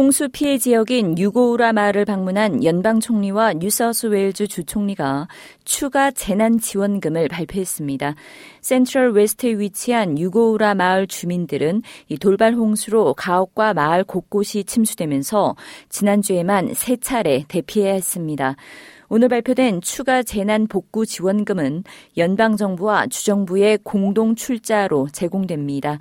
홍수 피해 지역인 유고우라 마을을 방문한 연방 총리와 뉴사우스웨일즈 주총리가 추가 재난 지원금을 발표했습니다. 센트럴 웨스트에 위치한 유고우라 마을 주민들은 이 돌발 홍수로 가옥과 마을 곳곳이 침수되면서 지난주에만 세 차례 대피해야 했습니다. 오늘 발표된 추가 재난 복구 지원금은 연방 정부와 주정부의 공동 출자로 제공됩니다.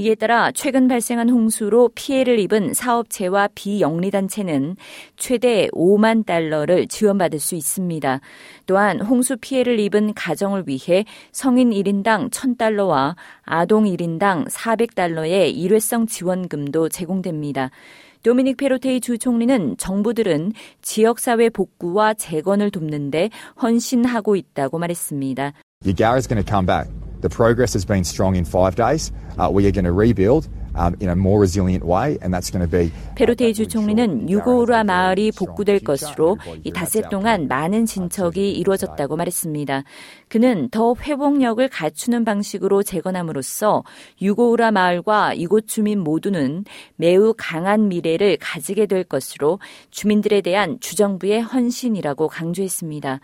이에 따라 최근 발생한 홍수로 피해를 입은 사업체와 비영리단체는 최대 5만 달러를 지원받을 수 있습니다. 또한 홍수 피해를 입은 가정을 위해 성인 1인당 1000달러와 아동 1인당 400달러의 일회성 지원금도 제공됩니다. 도미닉 페로테이 주 총리는 정부들은 지역사회 복구와 재건을 돕는데 헌신하고 있다고 말했습니다. The progress has been strong in five days. Uh, we are going to rebuild. Um, 페로테이 주 총리는 유고우라 마을이 복구될 것으로 이 닷새 동안 많은 진척이 이루어졌다고 말했습니다. 그는 더 회복력을 갖추는 방식으로 재건함으로써 유고우라 마을과 이곳 주민 모두는 매우 강한 미래를 가지게 될 것으로 주민들에 대한 주정부의 헌신이라고 강조했습니다.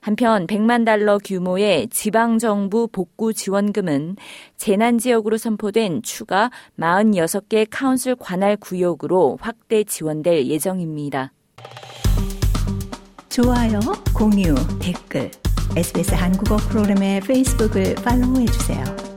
한편 100만 달러 규모의 지방정부 복구 지원금은 재난지역으로 선포된 추가 46개 카운슬 관할 구역으로 확대 지원될 예정입니다. 좋아요, 공유, 댓글, SBS 한국어 프로그램의 페이스북을 팔로우해주세요.